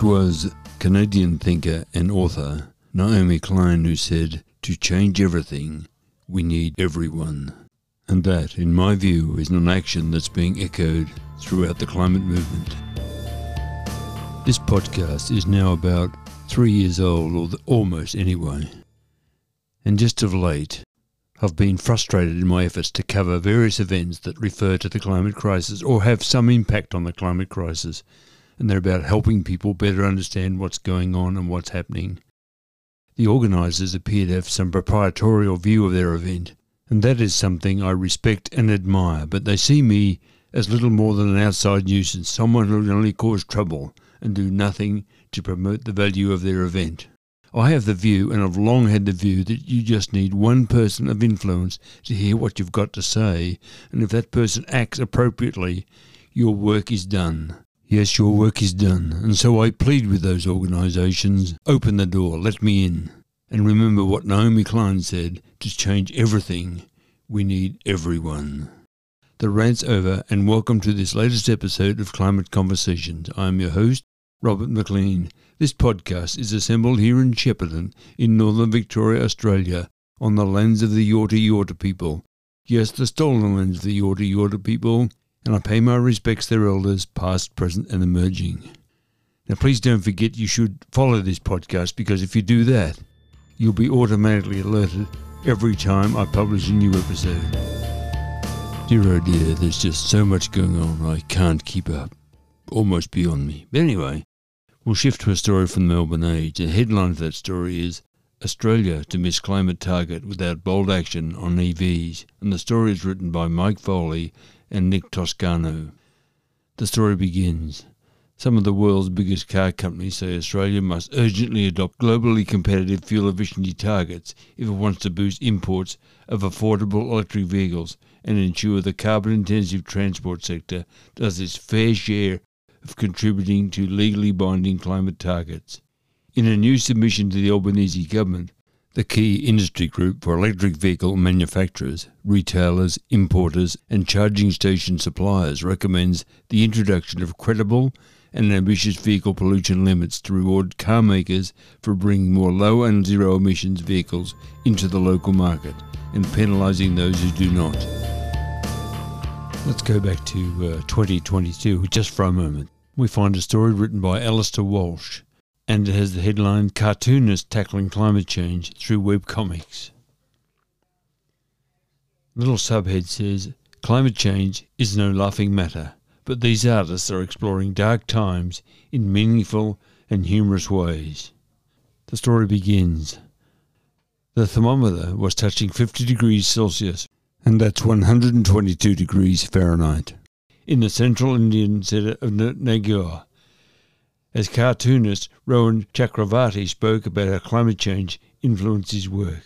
It was Canadian thinker and author Naomi Klein who said, To change everything, we need everyone. And that, in my view, is an action that's being echoed throughout the climate movement. This podcast is now about three years old, or almost anyway. And just of late, I've been frustrated in my efforts to cover various events that refer to the climate crisis or have some impact on the climate crisis, and they're about helping people better understand what's going on and what's happening. The organisers appear to have some proprietorial view of their event, and that is something I respect and admire, but they see me as little more than an outside nuisance, someone who will only cause trouble and do nothing to promote the value of their event. I have the view, and have long had the view, that you just need one person of influence to hear what you've got to say, and if that person acts appropriately, your work is done. Yes, your work is done, and so I plead with those organisations open the door, let me in. And remember what Naomi Klein said to change everything, we need everyone. The rant's over, and welcome to this latest episode of Climate Conversations. I am your host, Robert McLean. This podcast is assembled here in Shepparton, in northern Victoria, Australia, on the lands of the Yorta Yorta people. Yes, the stolen lands of the Yorta Yorta people, and I pay my respects to their elders, past, present, and emerging. Now, please don't forget you should follow this podcast because if you do that, you'll be automatically alerted every time I publish a new episode. Dear oh dear, there's just so much going on I can't keep up. Almost beyond me. But anyway, we'll shift to a story from the Melbourne Age. The headline of that story is Australia to miss climate target without bold action on EVs, and the story is written by Mike Foley and Nick Toscano. The story begins. Some of the world's biggest car companies say Australia must urgently adopt globally competitive fuel efficiency targets if it wants to boost imports of affordable electric vehicles and ensure the carbon intensive transport sector does its fair share of contributing to legally binding climate targets. In a new submission to the Albanese government, the key industry group for electric vehicle manufacturers, retailers, importers, and charging station suppliers recommends the introduction of credible and ambitious vehicle pollution limits to reward car makers for bringing more low and zero emissions vehicles into the local market and penalising those who do not. Let's go back to uh, 2022 just for a moment. We find a story written by Alistair Walsh and it has the headline Cartoonists Tackling Climate Change Through Web Comics. Little subhead says Climate change is no laughing matter but these artists are exploring dark times in meaningful and humorous ways. The story begins. The thermometer was touching 50 degrees Celsius, and that's 122 degrees Fahrenheit, in the central Indian city of Nagpur. As cartoonist Rohan Chakravarty spoke about how climate change influenced his work.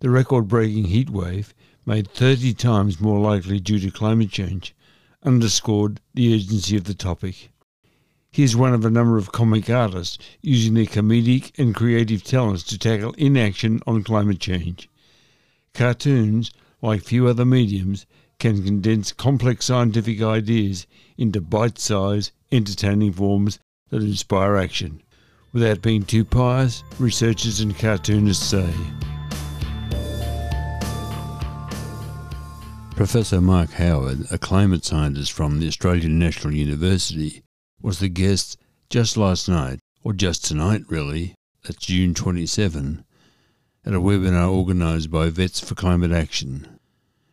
The record breaking heat wave, made 30 times more likely due to climate change, underscored the urgency of the topic. He is one of a number of comic artists using their comedic and creative talents to tackle inaction on climate change. Cartoons, like few other mediums, can condense complex scientific ideas into bite sized, entertaining forms that inspire action. Without being too pious, researchers and cartoonists say. Professor Mark Howden, a climate scientist from the Australian National University, was the guest just last night, or just tonight really, that's June 27, at a webinar organised by Vets for Climate Action.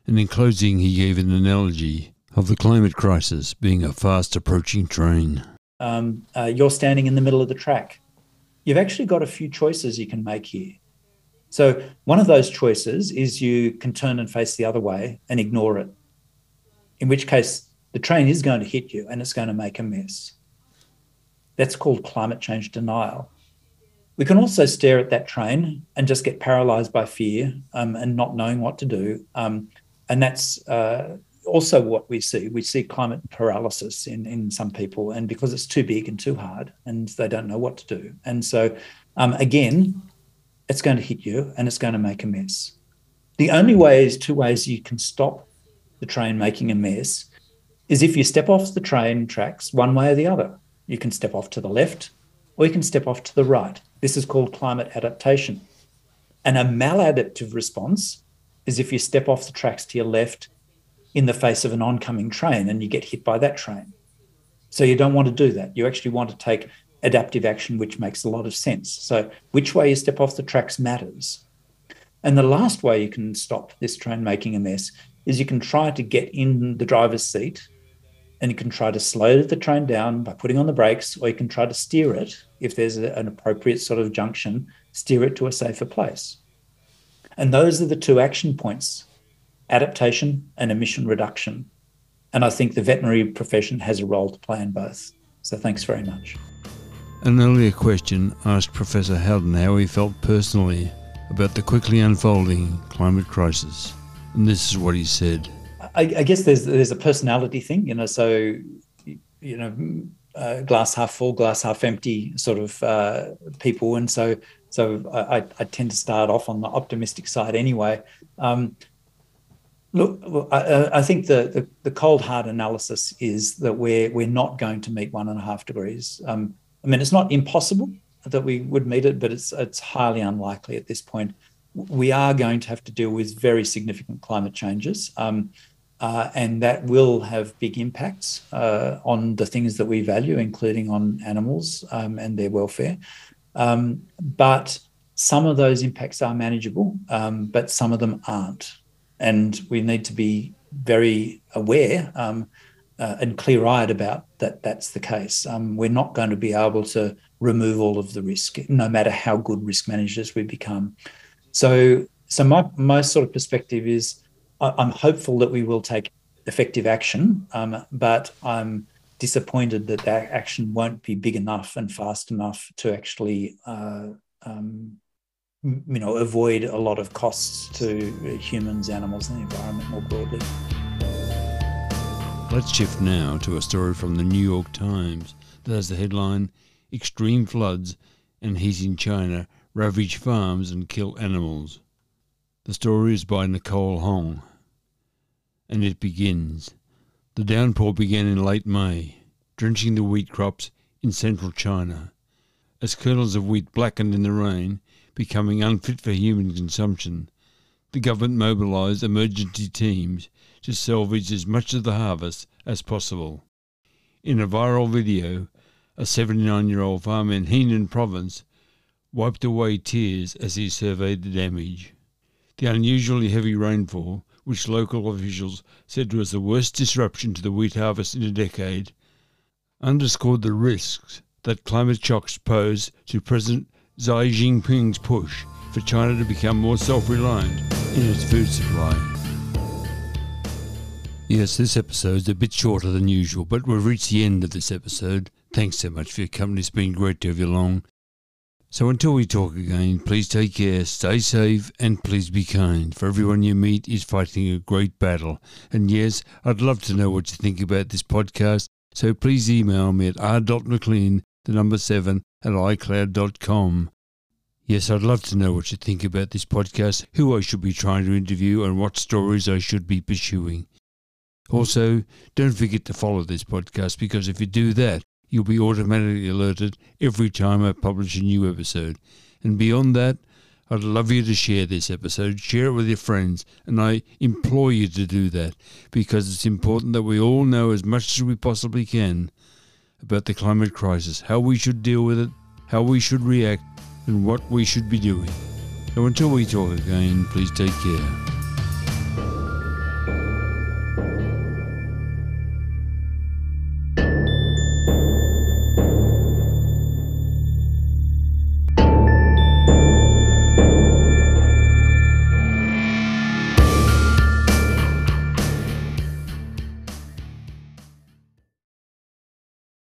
And in closing, he gave an analogy of the climate crisis being a fast approaching train. Um, uh, you're standing in the middle of the track. You've actually got a few choices you can make here. So one of those choices is you can turn and face the other way and ignore it, in which case the train is going to hit you and it's going to make a mess. That's called climate change denial. We can also stare at that train and just get paralyzed by fear um, and not knowing what to do. Um, and that's uh, also what we see. We see climate paralysis in, in some people, and because it's too big and too hard, and they don't know what to do. And so, um, again, it's going to hit you and it's going to make a mess. The only way is two ways you can stop the train making a mess is if you step off the train tracks one way or the other. You can step off to the left or you can step off to the right. This is called climate adaptation. And a maladaptive response is if you step off the tracks to your left in the face of an oncoming train and you get hit by that train. So you don't want to do that. You actually want to take adaptive action, which makes a lot of sense. So which way you step off the tracks matters. And the last way you can stop this train making a mess is you can try to get in the driver's seat and you can try to slow the train down by putting on the brakes, or you can try to steer it if there's a, an appropriate sort of junction, steer it to a safer place. And those are the two action points adaptation and emission reduction. And I think the veterinary profession has a role to play in both. So thanks very much. An earlier question asked Professor Howden how he felt personally about the quickly unfolding climate crisis. And this is what he said. I, I guess there's there's a personality thing, you know. So, you know, uh, glass half full, glass half empty sort of uh, people, and so so I, I, tend to start off on the optimistic side anyway. Um, look, I, I think the, the, the cold hard analysis is that we're we're not going to meet one and a half degrees. Um, I mean, it's not impossible that we would meet it, but it's it's highly unlikely at this point. We are going to have to deal with very significant climate changes. Um, uh, and that will have big impacts uh, on the things that we value, including on animals um, and their welfare. Um, but some of those impacts are manageable, um, but some of them aren't. And we need to be very aware um, uh, and clear eyed about that that's the case. Um, we're not going to be able to remove all of the risk, no matter how good risk managers we become. So, so my, my sort of perspective is I'm hopeful that we will take effective action, um, but I'm disappointed that that action won't be big enough and fast enough to actually, uh, um, you know, avoid a lot of costs to humans, animals, and the environment more broadly. Let's shift now to a story from the New York Times that has the headline Extreme Floods and Heat in China Ravage Farms and Kill Animals. The story is by Nicole Hong, and it begins. The downpour began in late May, drenching the wheat crops in central China. As kernels of wheat blackened in the rain, becoming unfit for human consumption, the government mobilized emergency teams to salvage as much of the harvest as possible. In a viral video, a 79 year old farmer in Henan province wiped away tears as he surveyed the damage. The unusually heavy rainfall, which local officials said was the worst disruption to the wheat harvest in a decade, underscored the risks that climate shocks pose to President Xi Jinping's push for China to become more self reliant in its food supply. Yes, this episode is a bit shorter than usual, but we've reached the end of this episode. Thanks so much for your company. It's been great to have you along. So until we talk again, please take care, stay safe, and please be kind. For everyone you meet is fighting a great battle. And yes, I'd love to know what you think about this podcast. So please email me at r.mclean, the number seven, at icloud.com. Yes, I'd love to know what you think about this podcast, who I should be trying to interview, and what stories I should be pursuing. Also, don't forget to follow this podcast because if you do that, you'll be automatically alerted every time I publish a new episode. And beyond that, I'd love you to share this episode, share it with your friends, and I implore you to do that because it's important that we all know as much as we possibly can about the climate crisis, how we should deal with it, how we should react, and what we should be doing. So until we talk again, please take care.